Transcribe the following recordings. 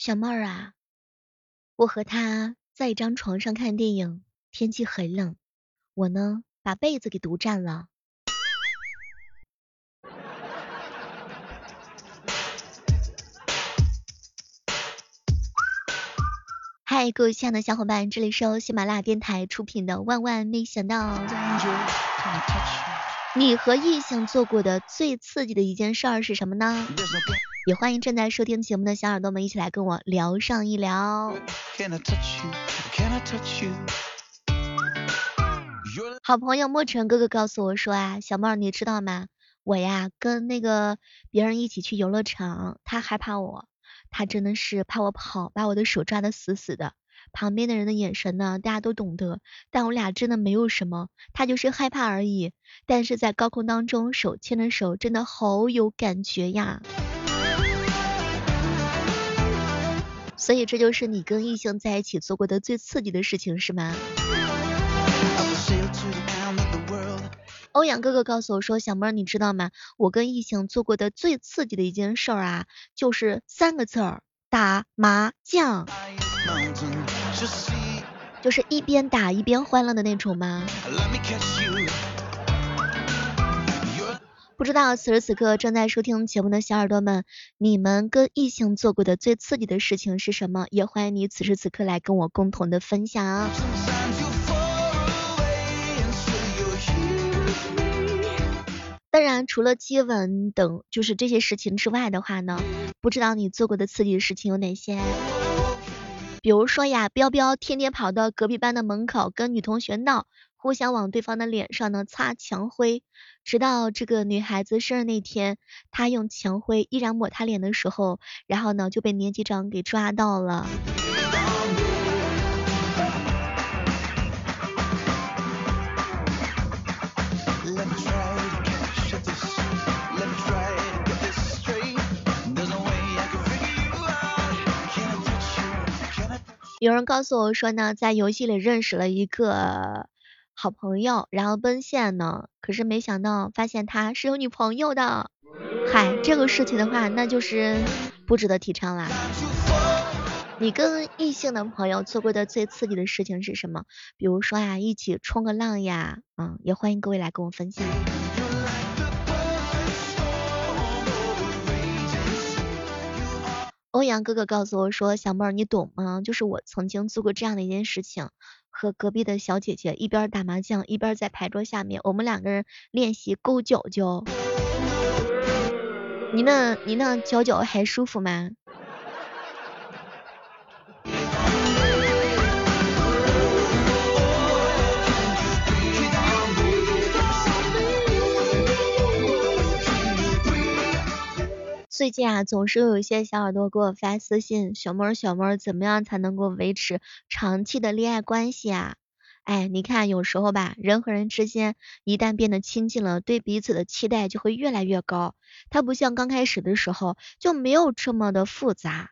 小妹儿啊，我和他在一张床上看电影，天气很冷，我呢把被子给独占了。嗨，各位亲爱的小伙伴，这里是由喜马拉雅电台出品的《万万没想到》。你和异性做过的最刺激的一件事儿是什么呢？也欢迎正在收听节目的小耳朵们一起来跟我聊上一聊。好朋友莫尘哥哥告诉我说啊，小妹儿你知道吗？我呀跟那个别人一起去游乐场，他害怕我。他真的是怕我跑，把我的手抓得死死的。旁边的人的眼神呢，大家都懂得。但我俩真的没有什么，他就是害怕而已。但是在高空当中，手牵着手，真的好有感觉呀。所以这就是你跟异性在一起做过的最刺激的事情，是吗？欧阳哥哥告诉我说：“小妹儿，你知道吗？我跟异性做过的最刺激的一件事儿啊，就是三个字儿，打麻将，就是一边打一边欢乐的那种吗？”不知道此时此刻正在收听节目的小耳朵们，你们跟异性做过的最刺激的事情是什么？也欢迎你此时此刻来跟我共同的分享。当然，除了接吻等就是这些事情之外的话呢，不知道你做过的刺激事情有哪些？比如说呀，彪彪天天跑到隔壁班的门口跟女同学闹，互相往对方的脸上呢擦墙灰，直到这个女孩子生日那天，他用墙灰依然抹她脸的时候，然后呢就被年级长给抓到了。有人告诉我说呢，在游戏里认识了一个好朋友，然后奔现呢，可是没想到发现他是有女朋友的。嗨，这个事情的话，那就是不值得提倡啦。你跟异性的朋友做过的最刺激的事情是什么？比如说啊，一起冲个浪呀，嗯，也欢迎各位来跟我分享。欧阳哥哥告诉我说：“小妹儿，你懂吗？就是我曾经做过这样的一件事情，和隔壁的小姐姐一边打麻将，一边在牌桌下面，我们两个人练习勾脚脚。你那，你那脚脚还舒服吗？”最近啊，总是有一些小耳朵给我发私信，小妹儿小妹儿，怎么样才能够维持长期的恋爱关系啊？哎，你看有时候吧，人和人之间一旦变得亲近了，对彼此的期待就会越来越高。它不像刚开始的时候就没有这么的复杂。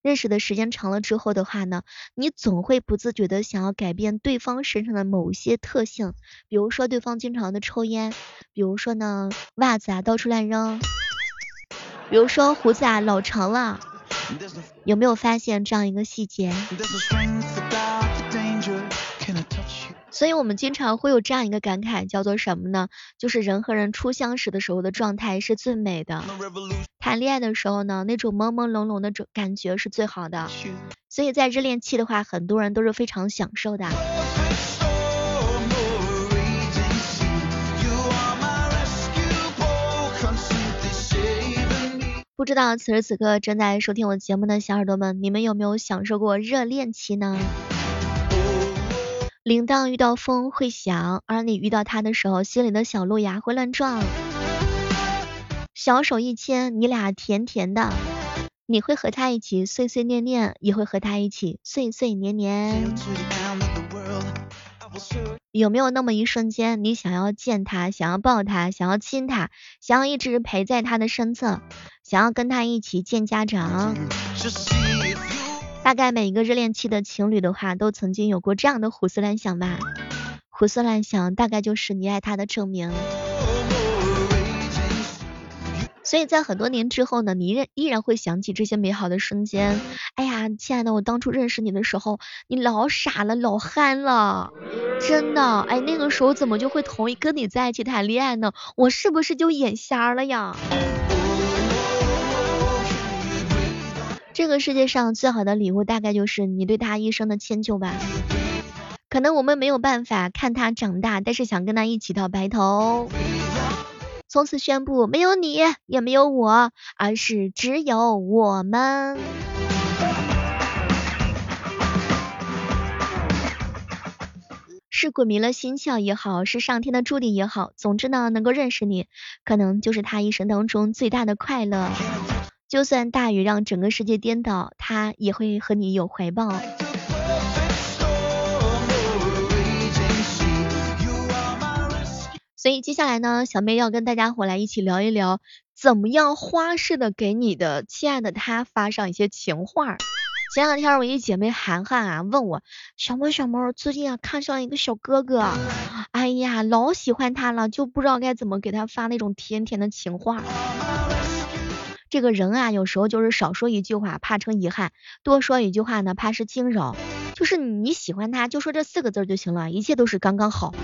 认识的时间长了之后的话呢，你总会不自觉的想要改变对方身上的某些特性，比如说对方经常的抽烟，比如说呢袜子啊到处乱扔。比如说胡子啊老长了，有没有发现这样一个细节？所以我们经常会有这样一个感慨，叫做什么呢？就是人和人初相识的时候的状态是最美的，谈恋爱的时候呢，那种朦朦胧胧的种感觉是最好的。所以在热恋期的话，很多人都是非常享受的。不知道此时此刻正在收听我节目的小耳朵们，你们有没有享受过热恋期呢？铃铛遇到风会响，而你遇到他的时候，心里的小鹿牙会乱撞。小手一牵，你俩甜甜的，你会和他一起碎碎念念，也会和他一起碎碎念念。有没有那么一瞬间，你想要见他，想要抱他，想要亲他，想要一直陪在他的身侧，想要跟他一起见家长？大概每一个热恋期的情侣的话，都曾经有过这样的胡思乱想吧。胡思乱想，大概就是你爱他的证明。所以在很多年之后呢，你依依然会想起这些美好的瞬间。哎呀，亲爱的，我当初认识你的时候，你老傻了，老憨了，真的。哎，那个时候怎么就会同意跟你在一起谈恋爱呢？我是不是就眼瞎了呀？这个世界上最好的礼物，大概就是你对他一生的迁就吧。可能我们没有办法看他长大，但是想跟他一起到白头。从此宣布，没有你，也没有我，而是只有我们。是鬼迷了心窍也好，是上天的注定也好，总之呢，能够认识你，可能就是他一生当中最大的快乐。就算大雨让整个世界颠倒，他也会和你有怀抱。所以接下来呢，小妹要跟大家伙来一起聊一聊，怎么样花式的给你的亲爱的他发上一些情话。前两天我一姐妹涵涵啊问我，小猫小猫最近啊看上一个小哥哥，哎呀老喜欢他了，就不知道该怎么给他发那种甜甜的情话。这个人啊有时候就是少说一句话怕成遗憾，多说一句话呢怕是惊扰。就是你喜欢他就说这四个字就行了，一切都是刚刚好。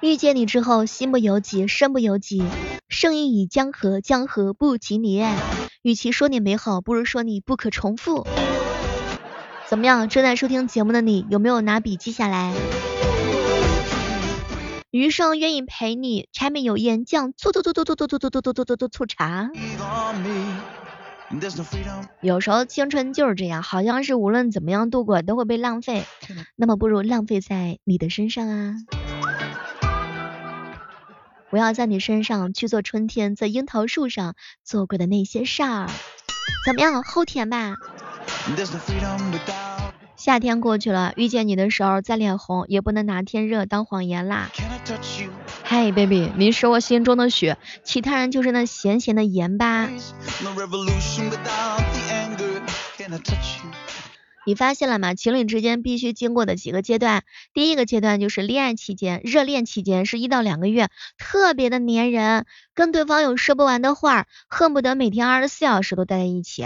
遇见你之后，心不由己，身不由己，胜意已江河，江河不及你。与其说你美好，不如说你不可重复。怎么样？正在收听节目的你，有没有拿笔记下来？余生愿意陪你，柴米油盐酱醋醋醋醋醋醋醋醋醋醋醋醋醋茶。有时候青春就是这样，好像是无论怎么样度过都会被浪费，那么不如浪费在你的身上啊。我要在你身上去做春天在樱桃树上做过的那些事儿，怎么样？齁甜吧？夏天过去了，遇见你的时候再脸红，也不能拿天热当谎言啦。嗨，baby，你是我心中的雪，其他人就是那咸咸的盐吧。你发现了吗？情侣之间必须经过的几个阶段，第一个阶段就是恋爱期间，热恋期间是一到两个月，特别的粘人，跟对方有说不完的话，恨不得每天二十四小时都待在一起。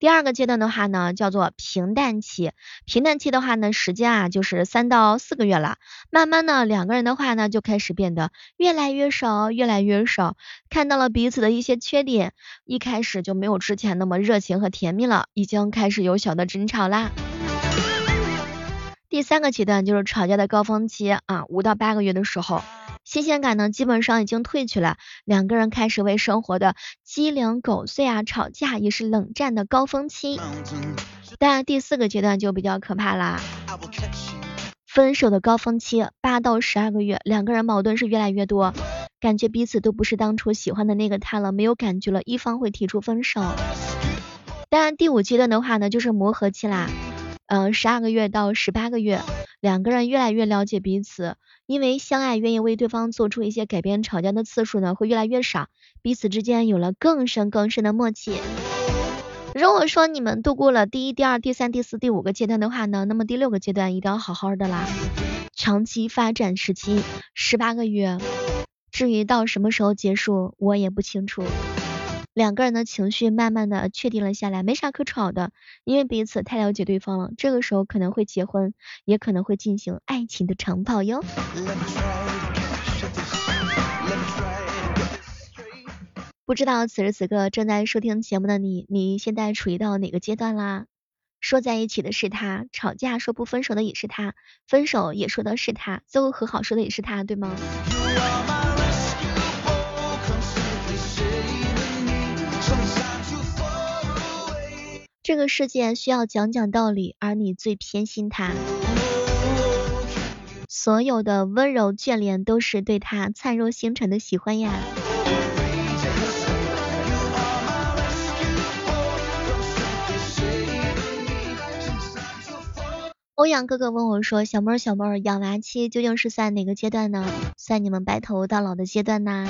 第二个阶段的话呢，叫做平淡期。平淡期的话呢，时间啊就是三到四个月了。慢慢的，两个人的话呢就开始变得越来越少，越来越少，看到了彼此的一些缺点，一开始就没有之前那么热情和甜蜜了，已经开始有小的争吵啦。第三个阶段就是吵架的高峰期啊，五到八个月的时候。新鲜感呢，基本上已经褪去了，两个人开始为生活的鸡零狗碎啊吵架，也是冷战的高峰期。但第四个阶段就比较可怕啦，分手的高峰期，八到十二个月，两个人矛盾是越来越多，感觉彼此都不是当初喜欢的那个他了，没有感觉了，一方会提出分手。当然第五阶段的话呢，就是磨合期啦，嗯，十二个月到十八个月，两个人越来越了解彼此。因为相爱，愿意为对方做出一些改变，吵架的次数呢会越来越少，彼此之间有了更深更深的默契。如果说你们度过了第一、第二、第三、第四、第五个阶段的话呢，那么第六个阶段一定要好好的啦。长期发展时期十八个月，至于到什么时候结束，我也不清楚。两个人的情绪慢慢的确定了下来，没啥可吵的，因为彼此太了解对方了。这个时候可能会结婚，也可能会进行爱情的长跑哟。不知道此时此刻正在收听节目的你，你现在处于到哪个阶段啦？说在一起的是他，吵架说不分手的也是他，分手也说的是他，最后和好说的也是他，对吗？这个世界需要讲讲道理，而你最偏心他。所有的温柔眷恋都是对他灿若星辰的喜欢呀。欧阳哥哥问我说：“小妹儿，小妹儿，养娃期究竟是算哪个阶段呢？算你们白头到老的阶段呢？”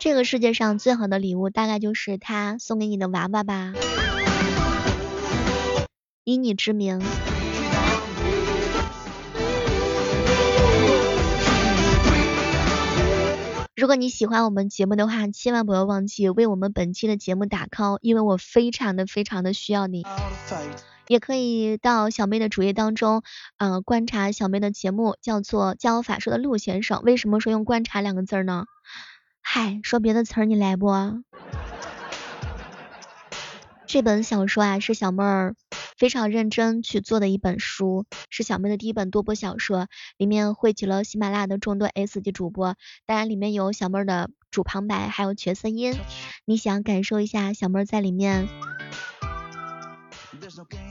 这个世界上最好的礼物，大概就是他送给你的娃娃吧。以你之名。如果你喜欢我们节目的话，千万不要忘记为我们本期的节目打 call，因为我非常的非常的需要你。也可以到小妹的主页当中，呃，观察小妹的节目，叫做教法术的陆先生。为什么说用观察两个字呢？嗨，说别的词儿你来不？这本小说啊，是小妹儿非常认真去做的一本书，是小妹的第一本多播小说，里面汇集了喜马拉雅的众多 S 级主播，当然里面有小妹儿的主旁白，还有角色音。你想感受一下小妹儿在里面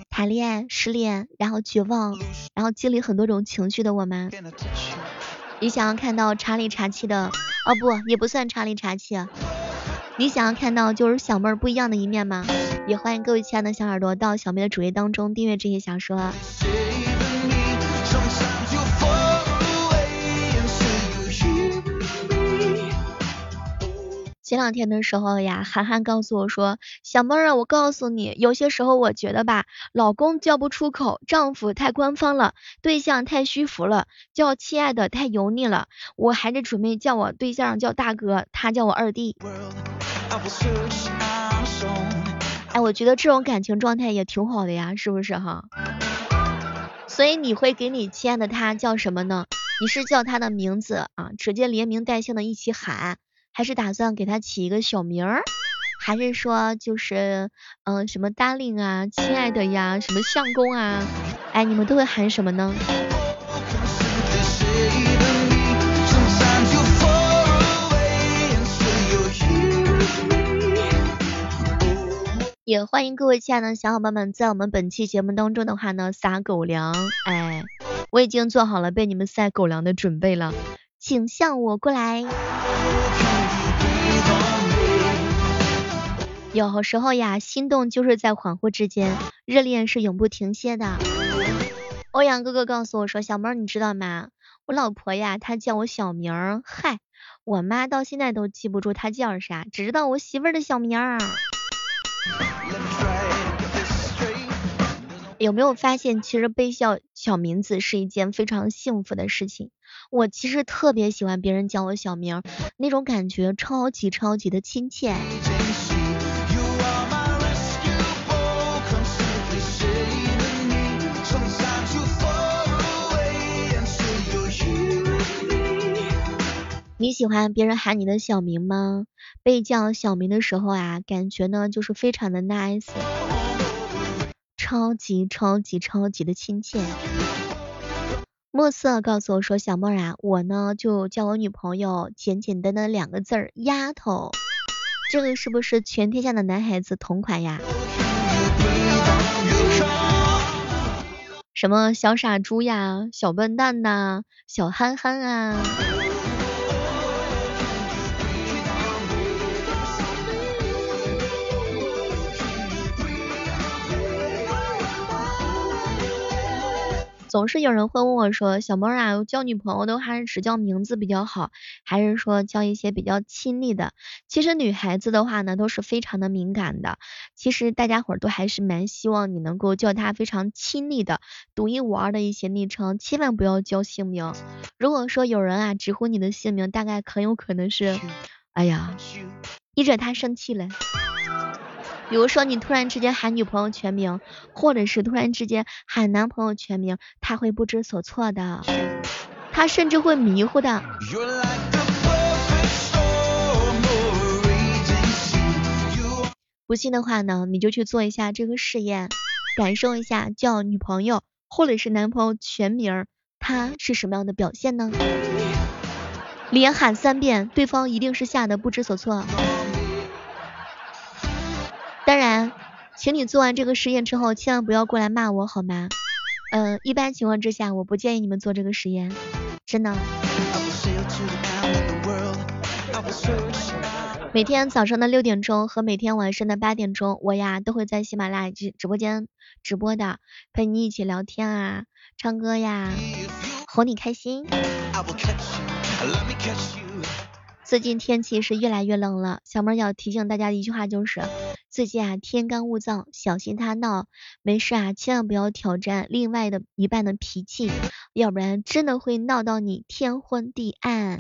谈恋爱、失恋，然后绝望，然后经历很多种情绪的我吗？你想要看到查理查气的？哦不，也不算茶里茶气。你想要看到就是小妹儿不一样的一面吗？也欢迎各位亲爱的小耳朵到小妹的主页当中订阅这些小说。前两天的时候呀，涵涵告诉我说，小妹儿啊，我告诉你，有些时候我觉得吧，老公叫不出口，丈夫太官方了，对象太虚浮了，叫亲爱的太油腻了，我还是准备叫我对象叫大哥，他叫我二弟。哎，我觉得这种感情状态也挺好的呀，是不是哈？所以你会给你亲爱的他叫什么呢？你是叫他的名字啊，直接连名带姓的一起喊，还是打算给他起一个小名儿？还是说就是嗯什么 darling 啊，亲爱的呀，什么相公啊？哎，你们都会喊什么呢？也欢迎各位亲爱的小伙伴们在我们本期节目当中的话呢撒狗粮，哎，我已经做好了被你们撒狗粮的准备了，请向我过来。有时候呀，心动就是在恍惚之间，热恋是永不停歇的。欧阳哥哥告诉我说，小妹儿你知道吗？我老婆呀，她叫我小名儿，嗨，我妈到现在都记不住她叫啥，只知道我媳妇儿的小名儿。有没有发现，其实被叫小名字是一件非常幸福的事情。我其实特别喜欢别人叫我小名，那种感觉超级超级的亲切。你喜欢别人喊你的小名吗？被叫小名的时候啊，感觉呢就是非常的 nice。超级超级超级的亲切。墨色告诉我说，小莫啊，我呢就叫我女朋友简简单单两个字儿，丫头。这个是不是全天下的男孩子同款呀？什么小傻猪呀，小笨蛋呐，小憨憨啊。总是有人会问我说，小妹啊，交女朋友都还是只叫名字比较好，还是说叫一些比较亲昵的？其实女孩子的话呢，都是非常的敏感的。其实大家伙儿都还是蛮希望你能够叫她非常亲昵的、独一无二的一些昵称，千万不要叫姓名。如果说有人啊直呼你的姓名，大概很有可能是，哎呀，你惹他生气了。比如说你突然之间喊女朋友全名，或者是突然之间喊男朋友全名，他会不知所措的，他甚至会迷糊的。不信的话呢，你就去做一下这个试验，感受一下叫女朋友或者是男朋友全名，他是什么样的表现呢？连喊三遍，对方一定是吓得不知所措。当然，请你做完这个实验之后，千万不要过来骂我，好吗？嗯，一般情况之下，我不建议你们做这个实验，真的。每天早上的六点钟和每天晚上的八点钟，我呀都会在喜马拉雅直直播间直播的，陪你一起聊天啊，唱歌呀，哄你开心。最近天气是越来越冷了，小妹要提醒大家的一句话就是，最近啊天干物燥，小心他闹。没事啊，千万不要挑战另外的一半的脾气，要不然真的会闹到你天昏地暗。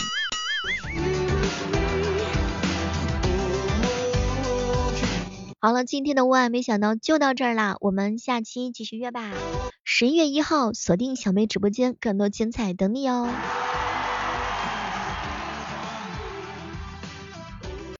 好了，今天的万没想到就到这儿啦，我们下期继续约吧。十一月一号，锁定小妹直播间，更多精彩等你哦。